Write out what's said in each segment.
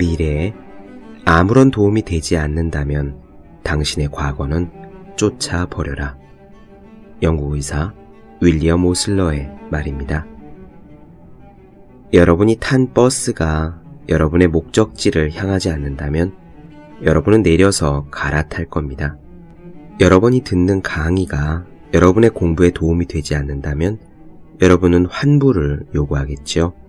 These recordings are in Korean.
미래에 아무런 도움이 되지 않는다면 당신의 과거는 쫓아버려라. 영국 의사 윌리엄 오슬러의 말입니다. 여러분이 탄 버스가 여러분의 목적지를 향하지 않는다면 여러분은 내려서 갈아탈 겁니다. 여러분이 듣는 강의가 여러분의 공부에 도움이 되지 않는다면 여러분은 환불을 요구하겠죠.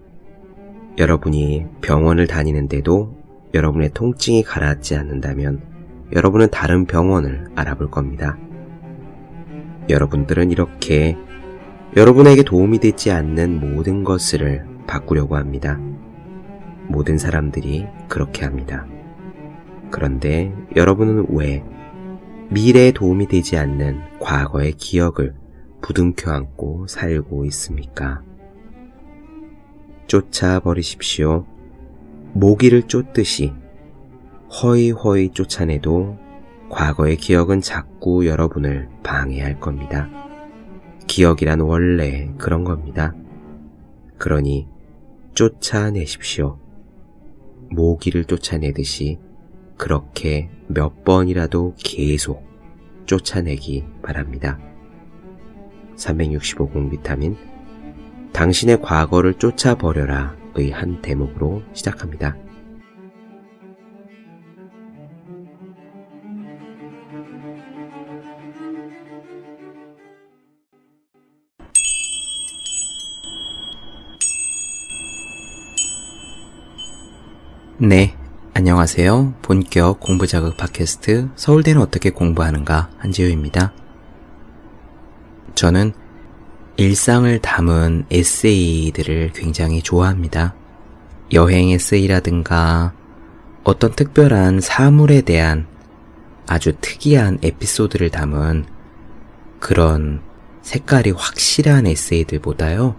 여러분이 병원을 다니는데도 여러분의 통증이 가라앉지 않는다면 여러분은 다른 병원을 알아볼 겁니다. 여러분들은 이렇게 여러분에게 도움이 되지 않는 모든 것을 바꾸려고 합니다. 모든 사람들이 그렇게 합니다. 그런데 여러분은 왜 미래에 도움이 되지 않는 과거의 기억을 부둥켜 안고 살고 있습니까? 쫓아 버리십시오. 모기를 쫓듯이 허이허이 쫓아내도 과거의 기억은 자꾸 여러분을 방해할 겁니다. 기억이란 원래 그런 겁니다. 그러니 쫓아내십시오. 모기를 쫓아내듯이 그렇게 몇 번이라도 계속 쫓아내기 바랍니다. 365공 비타민 당신의 과거를 쫓아버려라 의 한 대목으로 시작합니다. 네, 안녕하세요. 본격 공부 자극 팟캐스트 서울대는 어떻게 공부하는가 한지우입니다. 저는 일상을 담은 에세이들을 굉장히 좋아합니다. 여행 에세이라든가 어떤 특별한 사물에 대한 아주 특이한 에피소드를 담은 그런 색깔이 확실한 에세이들보다요.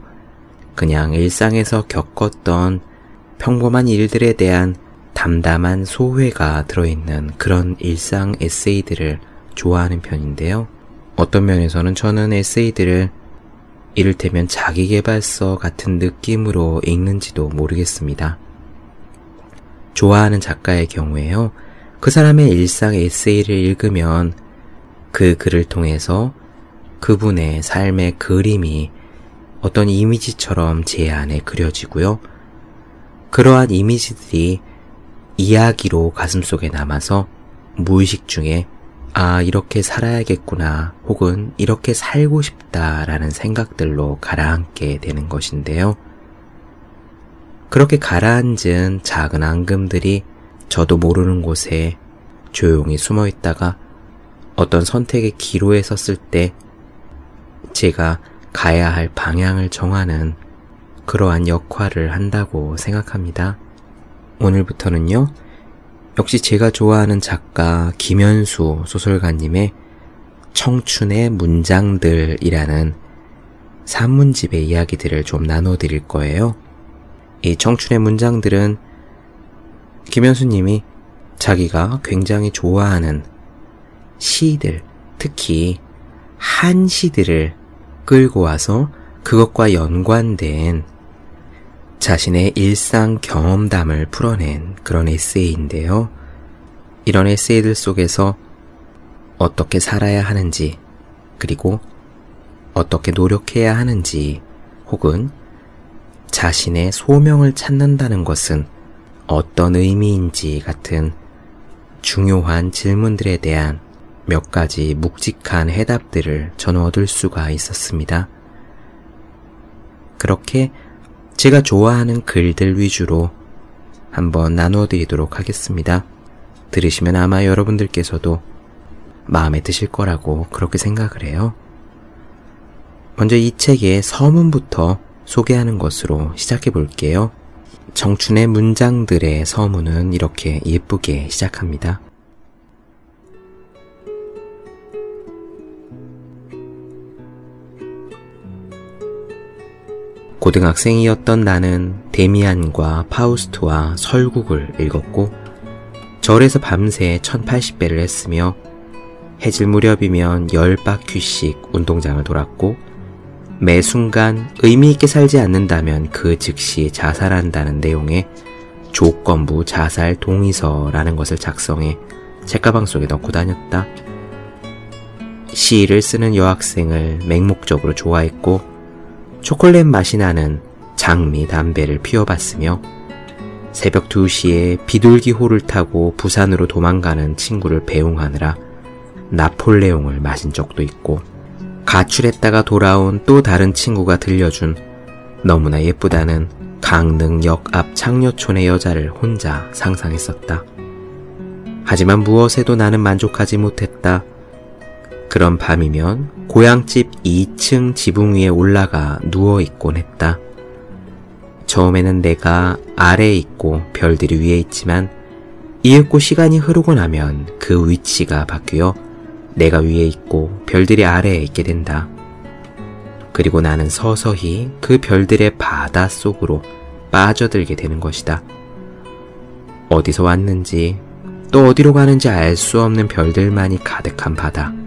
그냥 일상에서 겪었던 평범한 일들에 대한 담담한 소회가 들어있는 그런 일상 에세이들을 좋아하는 편인데요. 어떤 면에서는 저는 에세이들을 이를테면 자기개발서 같은 느낌으로 읽는지도 모르겠습니다. 좋아하는 작가의 경우에요. 그 사람의 일상 에세이를 읽으면 그 글을 통해서 그분의 삶의 그림이 어떤 이미지처럼 제 안에 그려지고요. 그러한 이미지들이 이야기로 가슴속에 남아서 무의식 중에 아, 이렇게 살아야겠구나, 혹은 이렇게 살고 싶다라는 생각들로 가라앉게 되는 것인데요. 그렇게 가라앉은 작은 앙금들이 저도 모르는 곳에 조용히 숨어 있다가 어떤 선택의 기로에 섰을 때 제가 가야 할 방향을 정하는 그러한 역할을 한다고 생각합니다. 오늘부터는요, 역시 제가 좋아하는 작가 김현수 소설가님의 청춘의 문장들이라는 산문집의 이야기들을 좀 나눠드릴 거예요. 이 청춘의 문장들은 김현수님이 자기가 굉장히 좋아하는 시들, 특히 한시들을 끌고 와서 그것과 연관된 자신의 일상 경험담을 풀어낸 그런 에세이인데요. 이런 에세이들 속에서 어떻게 살아야 하는지, 그리고 어떻게 노력해야 하는지, 혹은 자신의 소명을 찾는다는 것은 어떤 의미인지 같은 중요한 질문들에 대한 몇 가지 묵직한 해답들을 저는 얻을 수가 있었습니다. 그렇게 제가 좋아하는 글들 위주로 한번 나누어 드리도록 하겠습니다. 들으시면 아마 여러분들께서도 마음에 드실 거라고 그렇게 생각을 해요. 먼저 이 책의 서문부터 소개하는 것으로 시작해 볼게요. 청춘의 문장들의 서문은 이렇게 예쁘게 시작합니다. 고등학생이었던 나는 데미안과 파우스트와 설국을 읽었고 절에서 밤새 1080배를 했으며 해질 무렵이면 10바퀴씩 운동장을 돌았고 매 순간 의미 있게 살지 않는다면 그 즉시 자살한다는 내용의 조건부 자살 동의서라는 것을 작성해 책가방 속에 넣고 다녔다. 시를 쓰는 여학생을 맹목적으로 좋아했고 초콜릿 맛이 나는 장미 담배를 피워봤으며 새벽 2시에 비둘기호를 타고 부산으로 도망가는 친구를 배웅하느라 나폴레옹을 마신 적도 있고 가출했다가 돌아온 또 다른 친구가 들려준 너무나 예쁘다는 강릉역 앞 창녀촌의 여자를 혼자 상상했었다. 하지만 무엇에도 나는 만족하지 못했다. 그런 밤이면 고향집 2층 지붕 위에 올라가 누워 있곤 했다. 처음에는 내가 아래에 있고 별들이 위에 있지만 이윽고 시간이 흐르고 나면 그 위치가 바뀌어 내가 위에 있고 별들이 아래에 있게 된다. 그리고 나는 서서히 그 별들의 바다 속으로 빠져들게 되는 것이다. 어디서 왔는지 또 어디로 가는지 알 수 없는 별들만이 가득한 바다.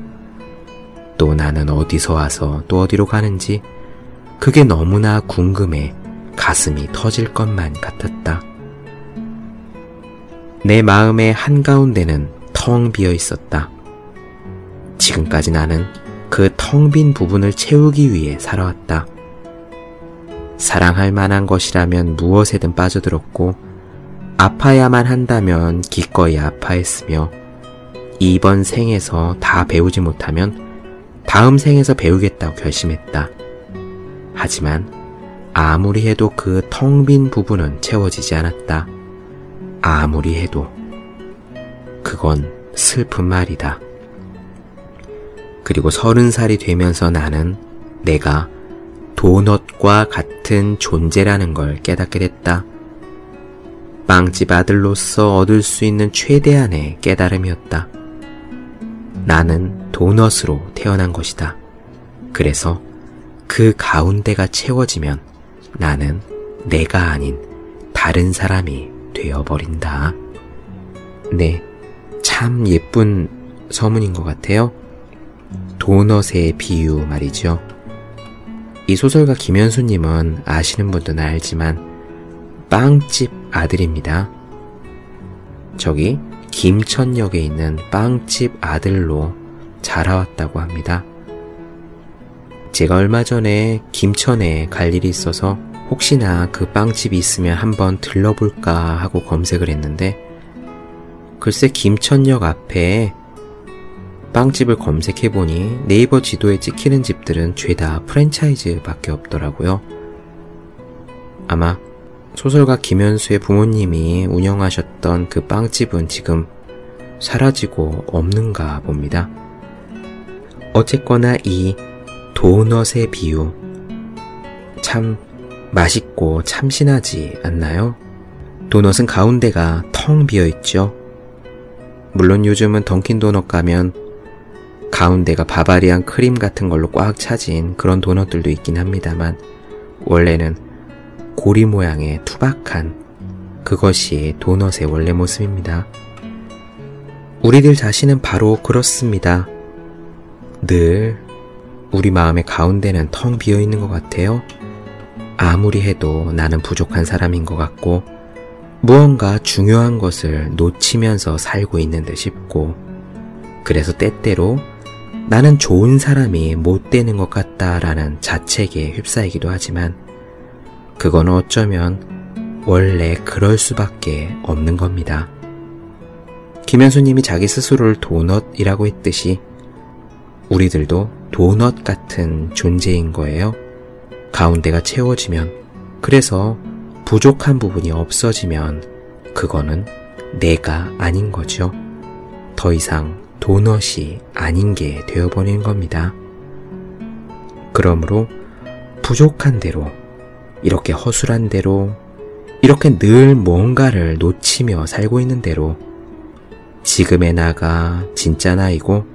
또 나는 어디서 와서 또 어디로 가는지 그게 너무나 궁금해 가슴이 터질 것만 같았다. 내 마음의 한가운데는 텅 비어 있었다. 지금까지 나는 그 텅 빈 부분을 채우기 위해 살아왔다. 사랑할 만한 것이라면 무엇에든 빠져들었고, 아파야만 한다면 기꺼이 아파했으며, 이번 생에서 다 배우지 못하면 다음 생에서 배우겠다고 결심했다. 하지만 아무리 해도 그 텅 빈 부분은 채워지지 않았다. 아무리 해도 그건 슬픈 말이다. 그리고 서른 살이 되면서 나는 내가 도넛과 같은 존재라는 걸 깨닫게 됐다. 빵집 아들로서 얻을 수 있는 최대한의 깨달음이었다. 나는 도넛으로 태어난 것이다. 그래서 그 가운데가 채워지면 나는 내가 아닌 다른 사람이 되어버린다. 네, 참 예쁜 서문인 것 같아요. 도넛의 비유 말이죠. 이 소설가 김현수님은 아시는 분들은 알지만 빵집 아들입니다. 저기 김천역에 있는 빵집 아들로 자라왔다고 합니다. 제가 얼마 전에 김천에 갈 일이 있어서 혹시나 그 빵집이 있으면 한번 들러볼까 하고 검색을 했는데 글쎄 김천역 앞에 빵집을 검색해보니 네이버 지도에 찍히는 집들은 죄다 프랜차이즈 밖에 없더라고요. 아마 소설가 김현수의 부모님이 운영하셨던 그 빵집은 지금 사라지고 없는가 봅니다. 어쨌거나 이 도넛의 비유 참 맛있고 참신하지 않나요? 도넛은 가운데가 텅 비어 있죠. 물론 요즘은 던킨 도넛 가면 가운데가 바바리안 크림 같은 걸로 꽉 차진 그런 도넛들도 있긴 합니다만 원래는 고리 모양의 투박한 그것이 도넛의 원래 모습입니다. 우리들 자신은 바로 그렇습니다. 늘 우리 마음의 가운데는 텅 비어 있는 것 같아요. 아무리 해도 나는 부족한 사람인 것 같고 무언가 중요한 것을 놓치면서 살고 있는 듯 싶고 그래서 때때로 나는 좋은 사람이 못 되는 것 같다라는 자책에 휩싸이기도 하지만 그건 어쩌면 원래 그럴 수밖에 없는 겁니다. 김현수님이 자기 스스로를 도넛이라고 했듯이 우리들도 도넛 같은 존재인 거예요. 가운데가 채워지면, 그래서 부족한 부분이 없어지면, 그거는 내가 아닌 거죠. 더 이상 도넛이 아닌 게 되어버리는 겁니다. 그러므로 부족한 대로, 이렇게 허술한 대로, 이렇게 늘 뭔가를 놓치며 살고 있는 대로, 지금의 나가 진짜 나이고,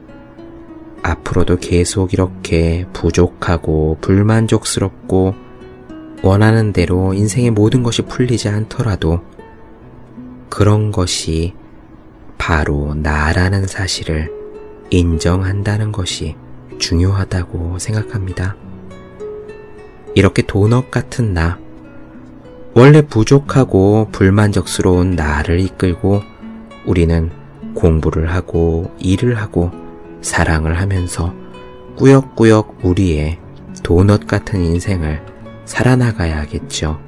앞으로도 계속 이렇게 부족하고 불만족스럽고 원하는 대로 인생의 모든 것이 풀리지 않더라도 그런 것이 바로 나라는 사실을 인정한다는 것이 중요하다고 생각합니다. 이렇게 도넛 같은 나, 원래 부족하고 불만족스러운 나를 이끌고 우리는 공부를 하고 일을 하고 사랑을 하면서 꾸역꾸역 우리의 도넛 같은 인생을 살아나가야겠죠.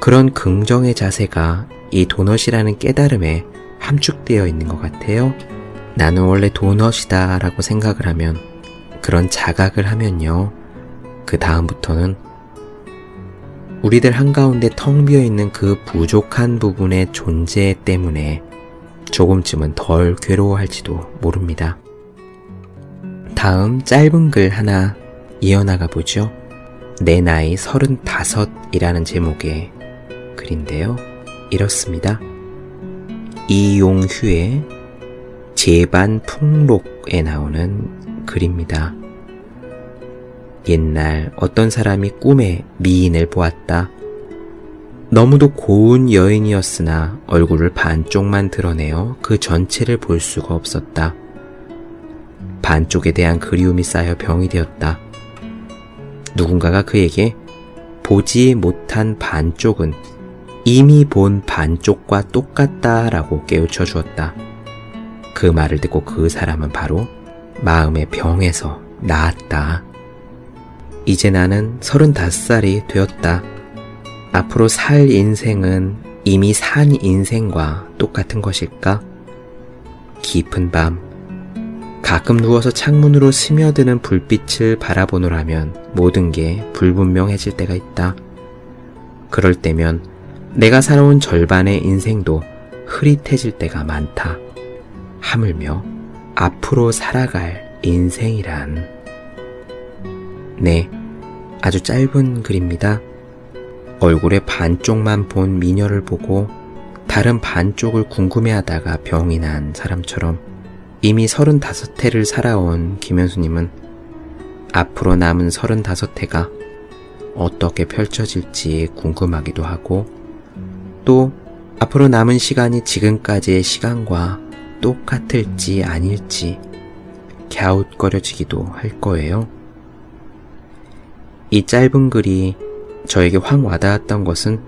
그런 긍정의 자세가 이 도넛이라는 깨달음에 함축되어 있는 것 같아요. 나는 원래 도넛이다 라고 생각을 하면 그런 자각을 하면요. 그 다음부터는 우리들 한가운데 텅 비어 있는 그 부족한 부분의 존재 때문에 조금쯤은 덜 괴로워할지도 모릅니다. 다음 짧은 글 하나 이어나가 보죠. 내 나이 35이라는 제목의 글인데요. 이렇습니다. 이용휴의 제반 풍록에 나오는 글입니다. 옛날 어떤 사람이 꿈에 미인을 보았다. 너무도 고운 여인이었으나 얼굴을 반쪽만 드러내어 그 전체를 볼 수가 없었다. 반쪽에 대한 그리움이 쌓여 병이 되었다. 누군가가 그에게 보지 못한 반쪽은 이미 본 반쪽과 똑같다 라고 깨우쳐 주었다. 그 말을 듣고 그 사람은 바로 마음의 병에서 나았다. 이제 나는 35살이 되었다. 앞으로 살 인생은 이미 산 인생과 똑같은 것일까? 깊은 밤, 가끔 누워서 창문으로 스며드는 불빛을 바라보노라면 모든 게 불분명해질 때가 있다. 그럴 때면 내가 살아온 절반의 인생도 흐릿해질 때가 많다. 하물며 앞으로 살아갈 인생이란. 네, 아주 짧은 글입니다. 얼굴의 반쪽만 본 미녀를 보고 다른 반쪽을 궁금해하다가 병이 난 사람처럼 이미 35해를 살아온 김현수님은 앞으로 남은 35해가 어떻게 펼쳐질지 궁금하기도 하고 또 앞으로 남은 시간이 지금까지의 시간과 똑같을지 아닐지 갸웃거려지기도 할 거예요. 이 짧은 글이 저에게 확 와닿았던 것은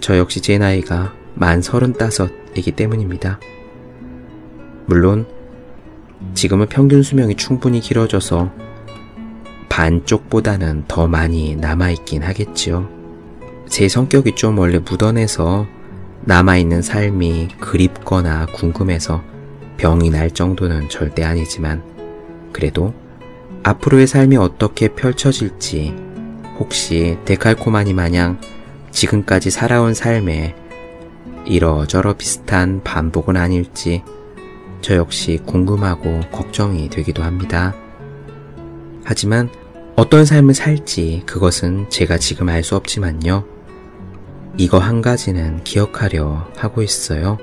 저 역시 제 나이가 만 서른 다섯이기 때문입니다. 물론 지금은 평균 수명이 충분히 길어져서 반쪽보다는 더 많이 남아있긴 하겠지요. 제 성격이 좀 원래 묻어내서 남아있는 삶이 그립거나 궁금해서 병이 날 정도는 절대 아니지만 그래도 앞으로의 삶이 어떻게 펼쳐질지 혹시 데칼코마니 마냥 지금까지 살아온 삶에 이러저러 비슷한 반복은 아닐지 저 역시 궁금하고 걱정이 되기도 합니다. 하지만 어떤 삶을 살지 그것은 제가 지금 알 수 없지만요. 이거 한 가지는 기억하려 하고 있어요.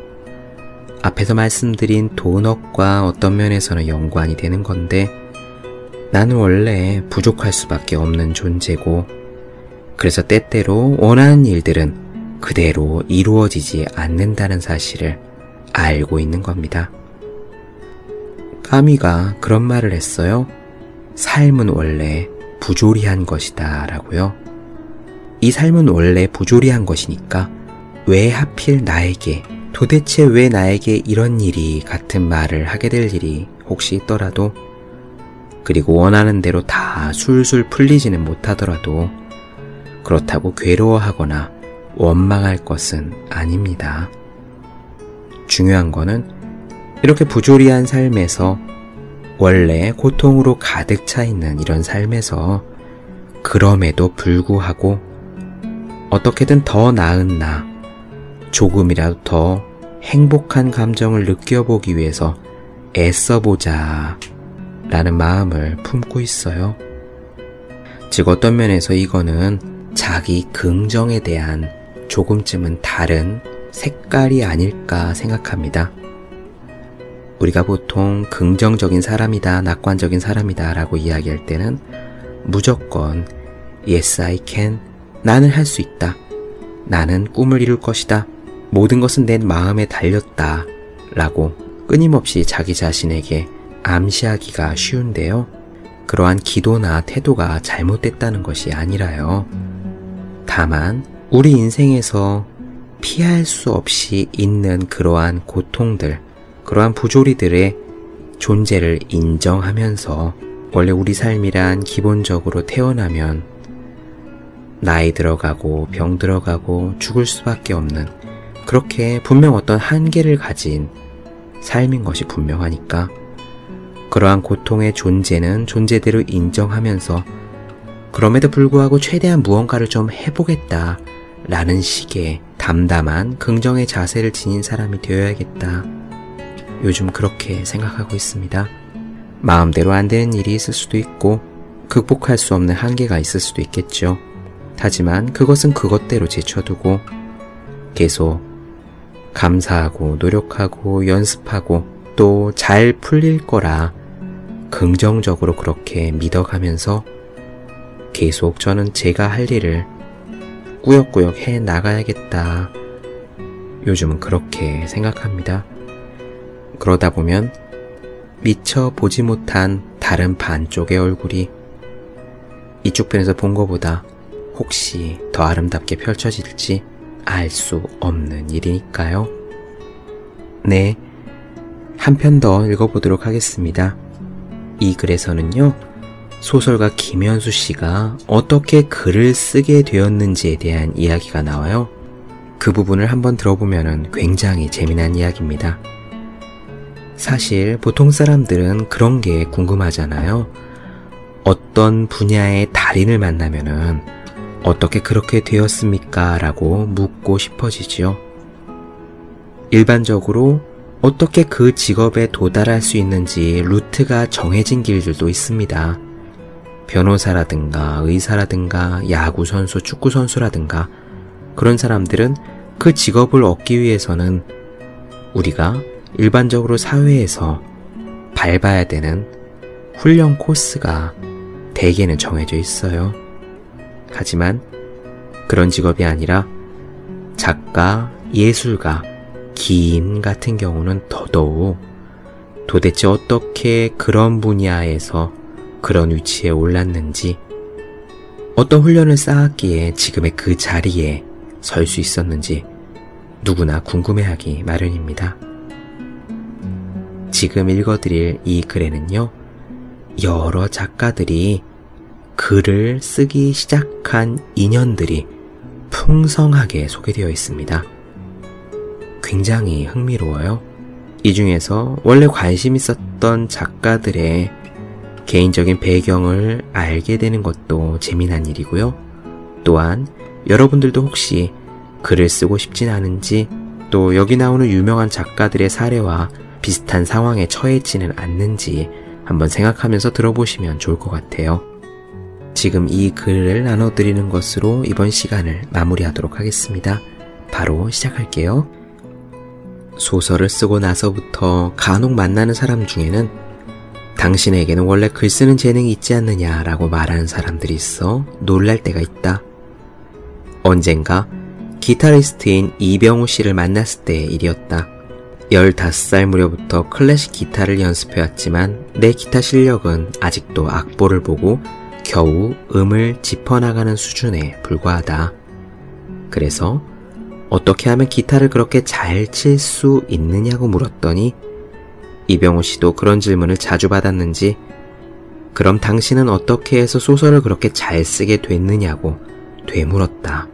앞에서 말씀드린 도넛과 어떤 면에서는 연관이 되는 건데 나는 원래 부족할 수밖에 없는 존재고, 그래서 때때로 원하는 일들은 그대로 이루어지지 않는다는 사실을 알고 있는 겁니다. 까미가 그런 말을 했어요. 삶은 원래 부조리한 것이다 라고요. 이 삶은 원래 부조리한 것이니까 왜 하필 나에게 도대체 왜 나에게 이런 일이 같은 말을 하게 될 일이 혹시 있더라도 그리고 원하는 대로 다 술술 풀리지는 못하더라도 그렇다고 괴로워하거나 원망할 것은 아닙니다. 중요한 거는 이렇게 부조리한 삶에서 원래 고통으로 가득 차 있는 이런 삶에서 그럼에도 불구하고 어떻게든 더 나은 나, 조금이라도 더 행복한 감정을 느껴보기 위해서 애써보자 라는 마음을 품고 있어요. 즉 어떤 면에서 이거는 자기 긍정에 대한 조금쯤은 다른 색깔이 아닐까 생각합니다. 우리가 보통 긍정적인 사람이다, 낙관적인 사람이다 라고 이야기할 때는 무조건 Yes, I can. 나는 할 수 있다. 나는 꿈을 이룰 것이다. 모든 것은 내 마음에 달렸다. 라고 끊임없이 자기 자신에게 암시하기가 쉬운데요. 그러한 기도나 태도가 잘못됐다는 것이 아니라요. 다만 우리 인생에서 피할 수 없이 있는 그러한 고통들, 그러한 부조리들의 존재를 인정하면서 원래 우리 삶이란 기본적으로 태어나면 나이 들어가고 병 들어가고 죽을 수밖에 없는 그렇게 분명 어떤 한계를 가진 삶인 것이 분명하니까 그러한 고통의 존재는 존재대로 인정하면서 그럼에도 불구하고 최대한 무언가를 좀 해보겠다 라는 식의 담담한 긍정의 자세를 지닌 사람이 되어야겠다. 요즘 그렇게 생각하고 있습니다. 마음대로 안 되는 일이 있을 수도 있고 극복할 수 없는 한계가 있을 수도 있겠죠. 하지만 그것은 그것대로 제쳐두고 계속 감사하고 노력하고 연습하고 또 잘 풀릴 거라 긍정적으로 그렇게 믿어가면서 계속 저는 제가 할 일을 꾸역꾸역 해 나가야겠다. 요즘은 그렇게 생각합니다. 그러다 보면 미처 보지 못한 다른 반쪽의 얼굴이 이쪽 편에서 본 것보다 혹시 더 아름답게 펼쳐질지 알 수 없는 일이니까요. 네. 한 편 더 읽어보도록 하겠습니다. 이 글에서는요, 소설가 김현수 씨가 어떻게 글을 쓰게 되었는지에 대한 이야기가 나와요. 그 부분을 한번 들어보면 굉장히 재미난 이야기입니다. 사실 보통 사람들은 그런 게 궁금하잖아요. 어떤 분야의 달인을 만나면은 어떻게 그렇게 되었습니까? 라고 묻고 싶어지지요. 일반적으로 어떻게 그 직업에 도달할 수 있는지 루트가 정해진 길들도 있습니다. 변호사라든가 의사라든가 야구선수, 축구선수라든가 그런 사람들은 그 직업을 얻기 위해서는 우리가 일반적으로 사회에서 밟아야 되는 훈련 코스가 대개는 정해져 있어요. 하지만 그런 직업이 아니라 작가, 예술가, 기인 같은 경우는 더더욱 도대체 어떻게 그런 분야에서 그런 위치에 올랐는지, 어떤 훈련을 쌓았기에 지금의 그 자리에 설 수 있었는지 누구나 궁금해하기 마련입니다. 지금 읽어드릴 이 글에는요, 여러 작가들이 글을 쓰기 시작한 인연들이 풍성하게 소개되어 있습니다. 굉장히 흥미로워요. 이 중에서 원래 관심 있었던 작가들의 개인적인 배경을 알게 되는 것도 재미난 일이고요. 또한 여러분들도 혹시 글을 쓰고 싶진 않은지 또 여기 나오는 유명한 작가들의 사례와 비슷한 상황에 처해지는 않는지 한번 생각하면서 들어보시면 좋을 것 같아요. 지금 이 글을 나눠드리는 것으로 이번 시간을 마무리하도록 하겠습니다. 바로 시작할게요. 소설을 쓰고 나서부터 간혹 만나는 사람 중에는 당신에게는 원래 글 쓰는 재능이 있지 않느냐라고 말하는 사람들이 있어 놀랄 때가 있다. 언젠가 기타리스트인 이병우 씨를 만났을 때의 일이었다. 15살 무렵부터 클래식 기타를 연습해왔지만 내 기타 실력은 아직도 악보를 보고 겨우 음을 짚어나가는 수준에 불과하다. 그래서 어떻게 하면 기타를 그렇게 잘 칠 수 있느냐고 물었더니 이병우 씨도 그런 질문을 자주 받았는지 그럼 당신은 어떻게 해서 소설을 그렇게 잘 쓰게 됐느냐고 되물었다.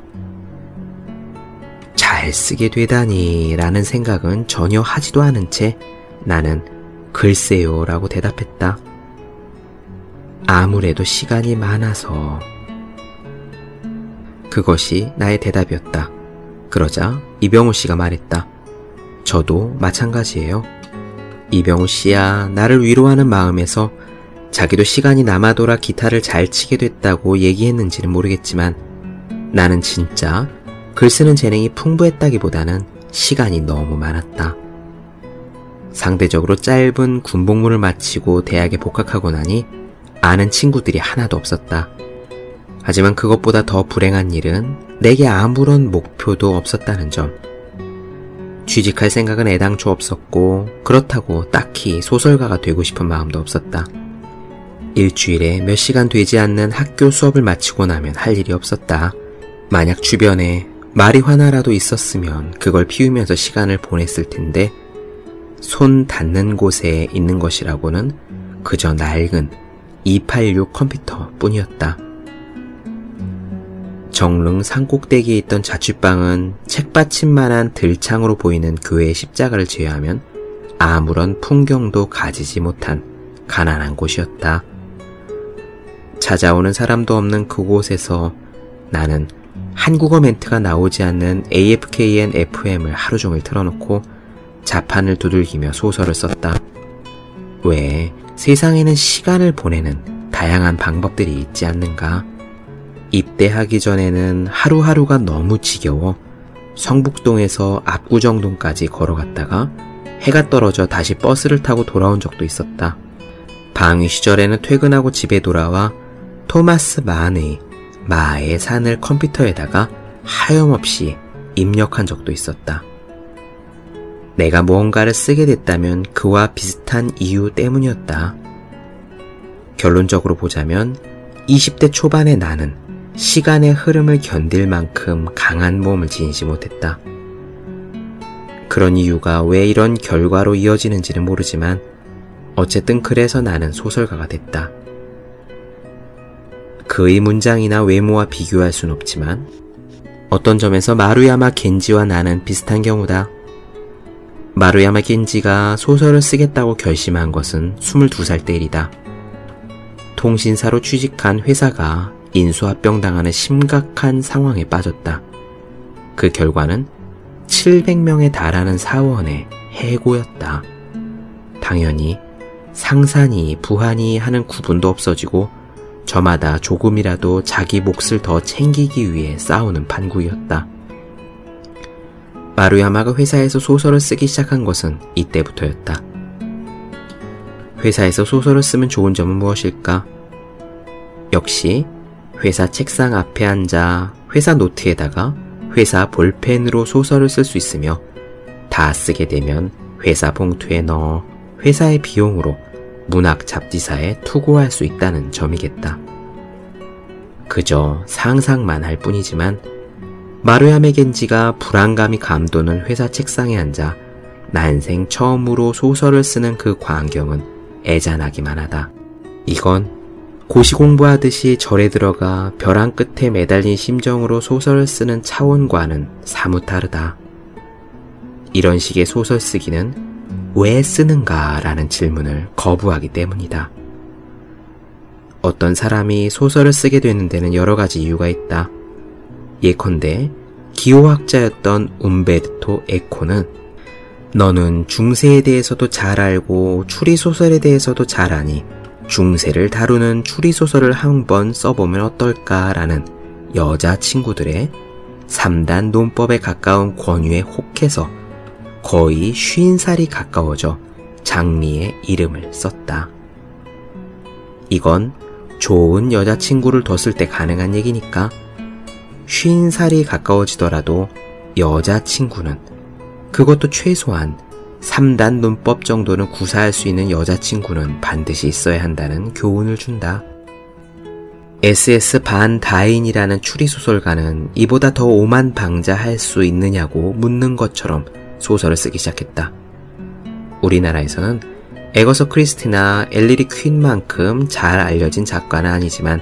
잘 쓰게 되다니 라는 생각은 전혀 하지도 않은 채 나는 글쎄요 라고 대답했다. 아무래도 시간이 많아서 그것이 나의 대답이었다. 그러자 이병우 씨가 말했다. 저도 마찬가지예요. 이병우 씨야, 나를 위로하는 마음에서 자기도 시간이 남아돌아 기타를 잘 치게 됐다고 얘기했는지는 모르겠지만 나는 진짜 글 쓰는 재능이 풍부했다기보다는 시간이 너무 많았다. 상대적으로 짧은 군복무를 마치고 대학에 복학하고 나니 아는 친구들이 하나도 없었다. 하지만 그것보다 더 불행한 일은 내게 아무런 목표도 없었다는 점. 취직할 생각은 애당초 없었고, 그렇다고 딱히 소설가가 되고 싶은 마음도 없었다. 일주일에 몇 시간 되지 않는 학교 수업을 마치고 나면 할 일이 없었다. 만약 주변에 마리화나라도 있었으면 그걸 피우면서 시간을 보냈을 텐데 손 닿는 곳에 있는 것이라고는 그저 낡은 286 컴퓨터 뿐이었다. 정릉 산꼭대기에 있던 자취방은 책받침만한 들창으로 보이는 교회의 십자가를 제외하면 아무런 풍경도 가지지 못한 가난한 곳이었다. 찾아오는 사람도 없는 그곳에서 나는 한국어 멘트가 나오지 않는 AFKN FM을 하루 종일 틀어놓고 자판을 두들기며 소설을 썼다. 왜 세상에는 시간을 보내는 다양한 방법들이 있지 않는가? 입대하기 전에는 하루하루가 너무 지겨워 성북동에서 압구정동까지 걸어갔다가 해가 떨어져 다시 버스를 타고 돌아온 적도 있었다. 방위 시절에는 퇴근하고 집에 돌아와 토마스 만의 마의 산을 컴퓨터에다가 하염없이 입력한 적도 있었다. 내가 무언가를 쓰게 됐다면 그와 비슷한 이유 때문이었다. 결론적으로 보자면 20대 초반의 나는 시간의 흐름을 견딜 만큼 강한 몸을 지니지 못했다. 그런 이유가 왜 이런 결과로 이어지는지는 모르지만 어쨌든 그래서 나는 소설가가 됐다. 그의 문장이나 외모와 비교할 순 없지만 어떤 점에서 마루야마 겐지와 나는 비슷한 경우다. 마루야마 겐지가 소설을 쓰겠다고 결심한 것은 22살 때 일이다. 통신사로 취직한 회사가 인수합병 당하는 심각한 상황에 빠졌다. 그 결과는 700명에 달하는 사원의 해고였다. 당연히 상산이 부한이 하는 구분도 없어지고 저마다 조금이라도 자기 몫을 더 챙기기 위해 싸우는 판국이었다. 마루야마가 회사에서 소설을 쓰기 시작한 것은 이때부터였다. 회사에서 소설을 쓰면 좋은 점은 무엇일까? 역시 회사 책상 앞에 앉아 회사 노트에다가 회사 볼펜으로 소설을 쓸 수 있으며 다 쓰게 되면 회사 봉투에 넣어 회사의 비용으로 문학 잡지사에 투고할 수 있다는 점이겠다. 그저 상상만 할 뿐이지만 마루야메 겐지가 불안감이 감도는 회사 책상에 앉아 난생 처음으로 소설을 쓰는 그 광경은 애잔하기만 하다. 이건 고시 공부하듯이 절에 들어가 벼랑 끝에 매달린 심정으로 소설을 쓰는 차원과는 사뭇 다르다. 이런 식의 소설 쓰기는 왜 쓰는가 라는 질문을 거부하기 때문이다. 어떤 사람이 소설을 쓰게 되는 데는 여러 가지 이유가 있다. 예컨대 기호학자였던 움베르토 에코는 너는 중세에 대해서도 잘 알고 추리소설에 대해서도 잘 아니 중세를 다루는 추리소설을 한번 써보면 어떨까라는 여자친구들의 3단 논법에 가까운 권유에 혹해서 거의 쉰 살이 가까워져 장미의 이름을 썼다. 이건 좋은 여자친구를 뒀을 때 가능한 얘기니까 쉰 살이 가까워지더라도 여자친구는 그것도 최소한 3단 논법 정도는 구사할 수 있는 여자친구는 반드시 있어야 한다는 교훈을 준다. SS 반 다인이라는 추리소설가는 이보다 더 오만 방자할 수 있느냐고 묻는 것처럼 소설을 쓰기 시작했다. 우리나라에서는 애거서 크리스티나 엘러리 퀸만큼 잘 알려진 작가는 아니지만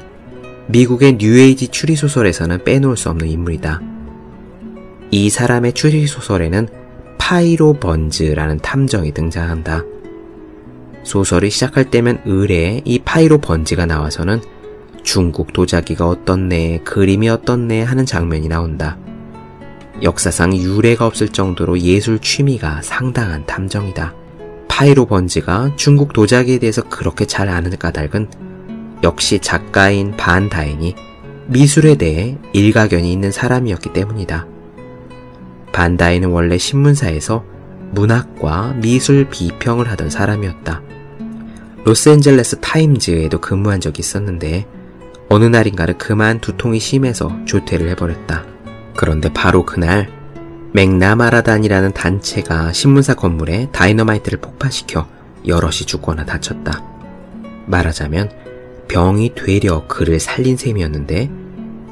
미국의 뉴에이지 추리소설에서는 빼놓을 수 없는 인물이다. 이 사람의 추리소설에는 파이로 번즈라는 탐정이 등장한다. 소설이 시작할 때면 으레 이 파이로 번즈가 나와서는 중국 도자기가 어떻네, 그림이 어떻네 하는 장면이 나온다. 역사상 유례가 없을 정도로 예술 취미가 상당한 탐정이다. 파이로 번즈가 중국 도자기에 대해서 그렇게 잘 아는 까닭은 역시 작가인 반다인이 미술에 대해 일가견이 있는 사람이었기 때문이다. 반다인은 원래 신문사에서 문학과 미술 비평을 하던 사람이었다. 로스앤젤레스 타임즈에도 근무한 적이 있었는데 어느 날인가는 그만 두통이 심해서 조퇴를 해버렸다. 그런데 바로 그날 맥나마라단이라는 단체가 신문사 건물에 다이너마이트를 폭파시켜 여럿이 죽거나 다쳤다. 말하자면 병이 되려 그를 살린 셈이었는데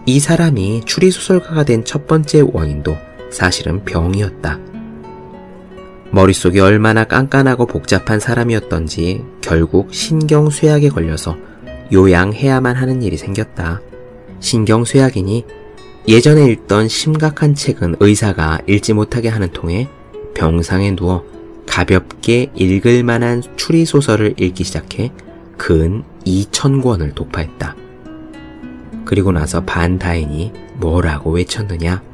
이 사람이 추리소설가가 된 첫 번째 원인도 사실은 병이었다. 머릿속이 얼마나 깐깐하고 복잡한 사람이었던지 결국 신경쇠약에 걸려서 요양해야만 하는 일이 생겼다. 신경쇠약이니 예전에 읽던 심각한 책은 의사가 읽지 못하게 하는 통에 병상에 누워 가볍게 읽을 만한 추리소설을 읽기 시작해 근 2천권을 독파했다. 그리고 나서 반다인이 뭐라고 외쳤느냐?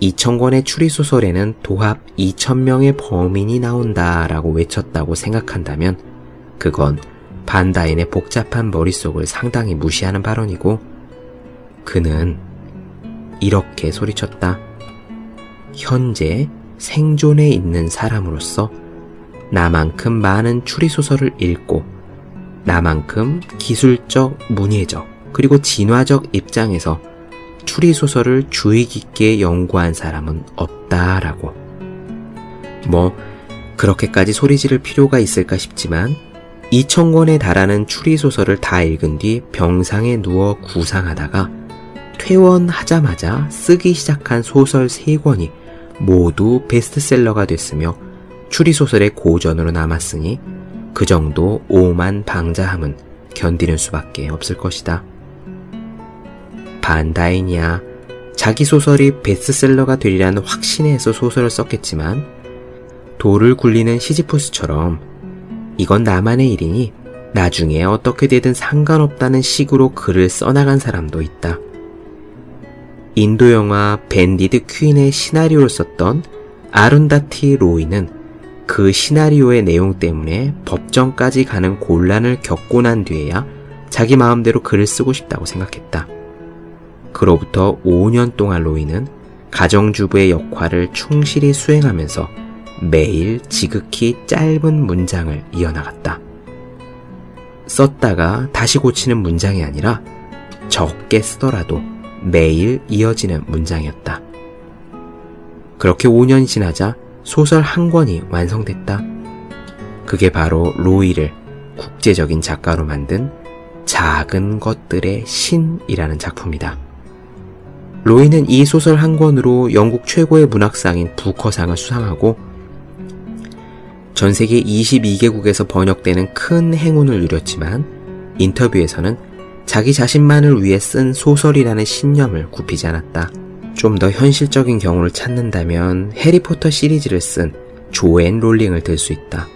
2천권의 추리소설에는 도합 2천명의 범인이 나온다 라고 외쳤다고 생각한다면 그건 반다인의 복잡한 머릿속을 상당히 무시하는 발언이고 그는 이렇게 소리쳤다. 현재 생존해 있는 사람으로서 나만큼 많은 추리소설을 읽고 나만큼 기술적, 문예적, 그리고 진화적 입장에서 추리소설을 주의 깊게 연구한 사람은 없다라고. 뭐, 그렇게까지 소리 지를 필요가 있을까 싶지만, 2천권에 달하는 추리소설을 다 읽은 뒤 병상에 누워 구상하다가 퇴원하자마자 쓰기 시작한 소설 3권이 모두 베스트셀러가 됐으며 추리소설의 고전으로 남았으니 그 정도 오만 방자함은 견디는 수밖에 없을 것이다. 반다인이야 자기 소설이 베스트셀러가 되리라는 확신에 서 소설을 썼겠지만 돌을 굴리는 시지푸스처럼 이건 나만의 일이니 나중에 어떻게 되든 상관없다는 식으로 글을 써나간 사람도 있다. 인도 영화 밴디드 퀸의 시나리오를 썼던 아룬다티 로이는 그 시나리오의 내용 때문에 법정까지 가는 곤란을 겪고 난 뒤에야 자기 마음대로 글을 쓰고 싶다고 생각했다. 그로부터 5년 동안 로이는 가정주부의 역할을 충실히 수행하면서 매일 지극히 짧은 문장을 이어나갔다. 썼다가 다시 고치는 문장이 아니라 적게 쓰더라도 매일 이어지는 문장이었다. 그렇게 5년이 지나자 소설 한 권이 완성됐다. 그게 바로 로이를 국제적인 작가로 만든 작은 것들의 신이라는 작품이다. 로이는 이 소설 한 권으로 영국 최고의 문학상인 부커상을 수상하고 전 세계 22개국에서 번역되는 큰 행운을 누렸지만 인터뷰에서는 자기 자신만을 위해 쓴 소설이라는 신념을 굽히지 않았다. 좀 더 현실적인 경우를 찾는다면 해리포터 시리즈를 쓴 조앤 롤링을 들 수 있다.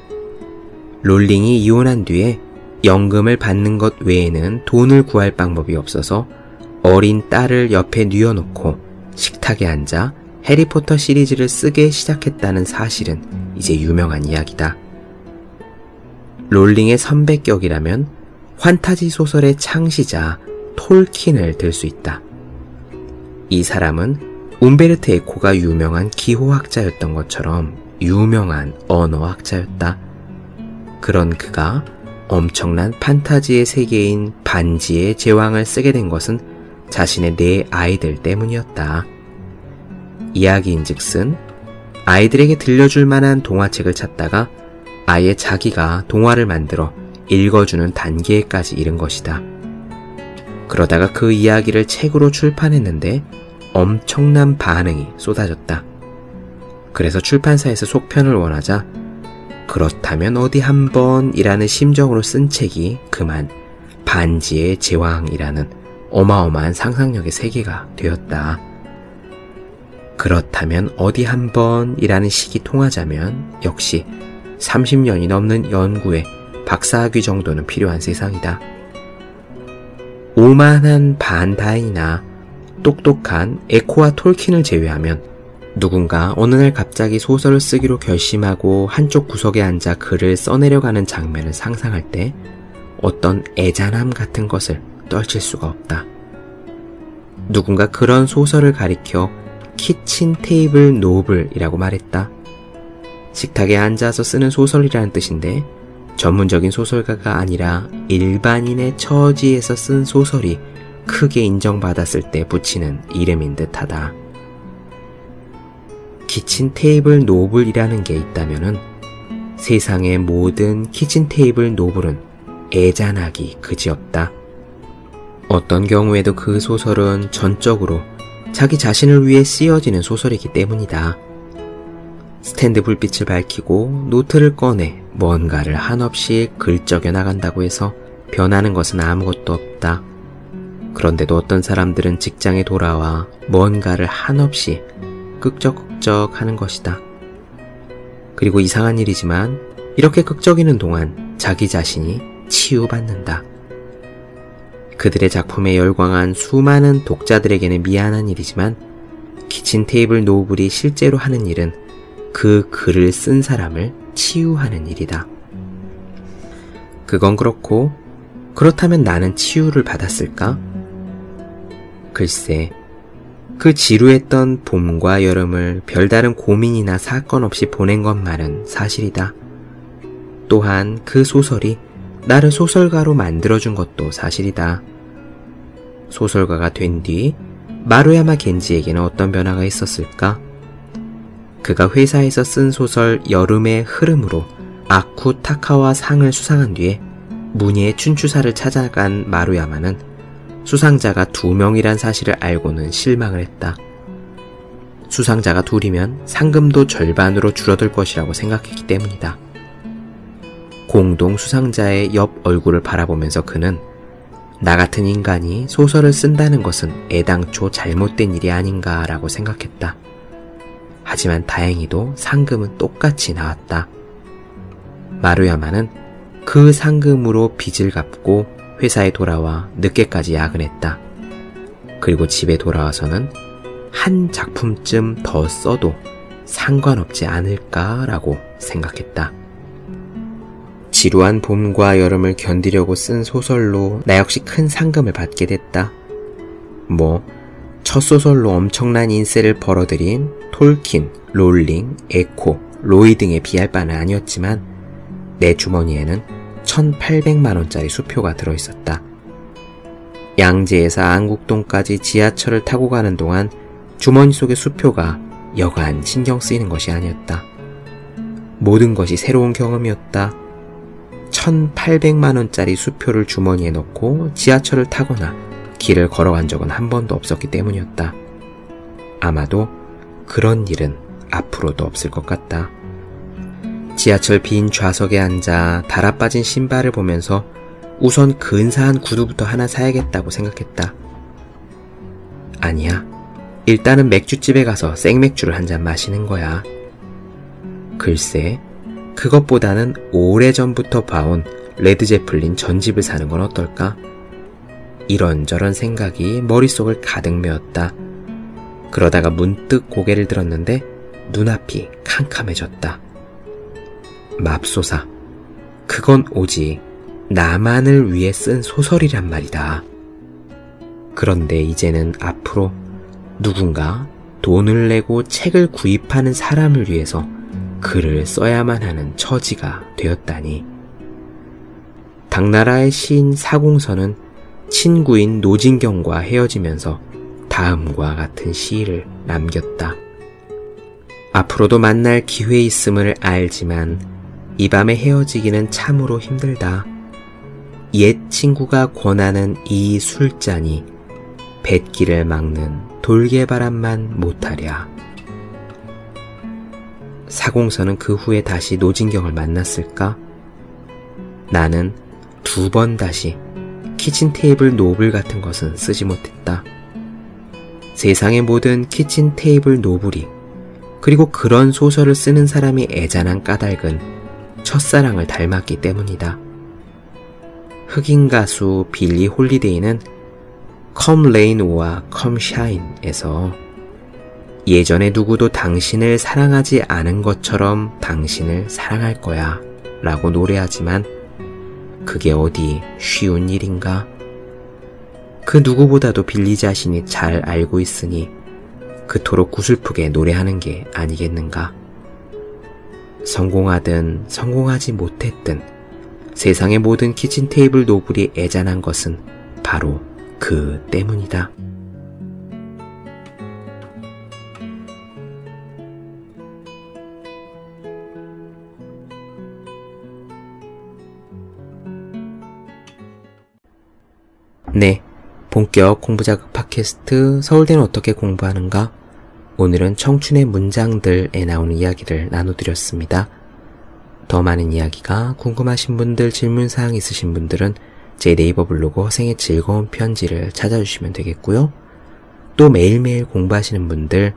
롤링이 이혼한 뒤에 연금을 받는 것 외에는 돈을 구할 방법이 없어서 어린 딸을 옆에 뉘어놓고 식탁에 앉아 해리포터 시리즈를 쓰기 시작했다는 사실은 이제 유명한 이야기다. 롤링의 선배격이라면 판타지 소설의 창시자 톨킨을 들 수 있다. 이 사람은 움베르트 에코가 유명한 기호학자였던 것처럼 유명한 언어학자였다. 그런 그가 엄청난 판타지의 세계인 반지의 제왕을 쓰게 된 것은 자신의 네 아이들 때문이었다. 이야기인 즉슨 아이들에게 들려줄 만한 동화책을 찾다가 아예 자기가 동화를 만들어 읽어주는 단계까지 이른 것이다. 그러다가 그 이야기를 책으로 출판했는데 엄청난 반응이 쏟아졌다. 그래서 출판사에서 속편을 원하자 그렇다면 어디 한번이라는 심정으로 쓴 책이 그만 반지의 제왕이라는 어마어마한 상상력의 세계가 되었다. 그렇다면 어디 한 번이라는 식이 통하자면 역시 30년이 넘는 연구에 박사학위 정도는 필요한 세상이다. 오만한 반다이나 똑똑한 에코와 톨킨을 제외하면 누군가 어느 날 갑자기 소설을 쓰기로 결심하고 한쪽 구석에 앉아 글을 써내려가는 장면을 상상할 때 어떤 애잔함 같은 것을 떨칠 수가 없다. 누군가 그런 소설을 가리켜 키친 테이블 노블이라고 말했다. 식탁에 앉아서 쓰는 소설이라는 뜻인데 전문적인 소설가가 아니라 일반인의 처지에서 쓴 소설이 크게 인정받았을 때 붙이는 이름인 듯하다. kitchen table novel이라는 게 있다면은 세상의 모든 kitchen table novel은 애잔하기 그지없다. 어떤 경우에도 그 소설은 전적으로 자기 자신을 위해 쓰여지는 소설이기 때문이다. 스탠드 불빛을 밝히고 노트를 꺼내 뭔가를 한없이 글적여 나간다고 해서 변하는 것은 아무것도 없다. 그런데도 어떤 사람들은 직장에 돌아와 뭔가를 한없이 끄적끄적 하는 것이다. 그리고 이상한 일이지만 이렇게 끄적이는 동안 자기 자신이 치유받는다. 그들의 작품에 열광한 수많은 독자들에게는 미안한 일이지만 키친 테이블 노블이 실제로 하는 일은 그 글을 쓴 사람을 치유하는 일이다. 그건 그렇고, 그렇다면 나는 치유를 받았을까? 글쎄, 그 지루했던 봄과 여름을 별다른 고민이나 사건 없이 보낸 것만은 사실이다. 또한 그 소설이 나를 소설가로 만들어준 것도 사실이다. 소설가가 된 뒤 마루야마 겐지에게는 어떤 변화가 있었을까? 그가 회사에서 쓴 소설 여름의 흐름으로 아쿠 타카와 상을 수상한 뒤에 문예의 춘추사를 찾아간 마루야마는 수상자가 두 명이란 사실을 알고는 실망을 했다. 수상자가 둘이면 상금도 절반으로 줄어들 것이라고 생각했기 때문이다. 공동 수상자의 옆 얼굴을 바라보면서 그는 나 같은 인간이 소설을 쓴다는 것은 애당초 잘못된 일이 아닌가라고 생각했다. 하지만 다행히도 상금은 똑같이 나왔다. 마루야마는 그 상금으로 빚을 갚고 회사에 돌아와 늦게까지 야근했다. 그리고 집에 돌아와서는 한 작품쯤 더 써도 상관없지 않을까라고 생각했다. 지루한 봄과 여름을 견디려고 쓴 소설로 나 역시 큰 상금을 받게 됐다. 뭐, 첫 소설로 엄청난 인세를 벌어들인 톨킨, 롤링, 에코, 로이 등에 비할 바는 아니었지만 내 주머니에는 1800만원짜리 수표가 들어있었다. 양재에서 안국동까지 지하철을 타고 가는 동안 주머니 속의 수표가 여간 신경 쓰이는 것이 아니었다. 모든 것이 새로운 경험이었다. 1800만원짜리 수표를 주머니에 넣고 지하철을 타거나 길을 걸어간 적은 한 번도 없었기 때문이었다. 아마도 그런 일은 앞으로도 없을 것 같다. 지하철 빈 좌석에 앉아 달아빠진 신발을 보면서 우선 근사한 구두부터 하나 사야겠다고 생각했다. 아니야. 일단은 맥주집에 가서 생맥주를 한 잔 마시는 거야. 글쎄, 그것보다는 오래전부터 봐온 레드 제플린 전집을 사는 건 어떨까? 이런저런 생각이 머릿속을 가득 메웠다. 그러다가 문득 고개를 들었는데 눈앞이 캄캄해졌다. 맙소사. 그건 오직 나만을 위해 쓴 소설이란 말이다. 그런데 이제는 앞으로 누군가 돈을 내고 책을 구입하는 사람을 위해서 글을 써야만 하는 처지가 되었다니. 당나라의 시인 사공선은 친구인 노진경과 헤어지면서 다음과 같은 시를 남겼다. 앞으로도 만날 기회 있음을 알지만 이 밤에 헤어지기는 참으로 힘들다. 옛 친구가 권하는 이 술잔이 뱃길을 막는 돌개바람만 못하랴. 사공선은 그 후에 다시 노진경을 만났을까? 나는 두 번 다시 kitchen table novel 같은 것은 쓰지 못했다. 세상의 모든 kitchen table novel이 그리고 그런 소설을 쓰는 사람이 애잔한 까닭은 첫사랑을 닮았기 때문이다. 흑인 가수 빌리 홀리데이는 Come Rain or Come Shine에서 예전에 누구도 당신을 사랑하지 않은 것처럼 당신을 사랑할 거야 라고 노래하지만 그게 어디 쉬운 일인가? 그 누구보다도 빌리 자신이 잘 알고 있으니 그토록 구슬프게 노래하는 게 아니겠는가? 성공하든 성공하지 못했든 세상의 모든 키친 테이블 노블이 애잔한 것은 바로 그 때문이다. 네, 본격 공부자극 팟캐스트 서울대는 어떻게 공부하는가? 오늘은 청춘의 문장들에 나오는 이야기를 나눠드렸습니다. 더 많은 이야기가 궁금하신 분들, 질문사항 있으신 분들은 제 네이버 블로그 허생의 즐거운 편지를 찾아주시면 되겠고요. 또 매일매일 공부하시는 분들,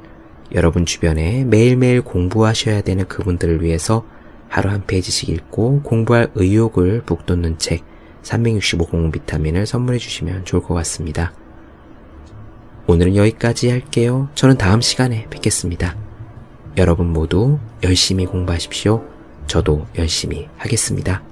여러분 주변에 매일매일 공부하셔야 되는 그분들을 위해서 하루 한 페이지씩 읽고 공부할 의욕을 북돋는 책 365공 비타민을 선물해 주시면 좋을 것 같습니다. 오늘은 여기까지 할게요. 저는 다음 시간에 뵙겠습니다. 여러분 모두 열심히 공부하십시오. 저도 열심히 하겠습니다.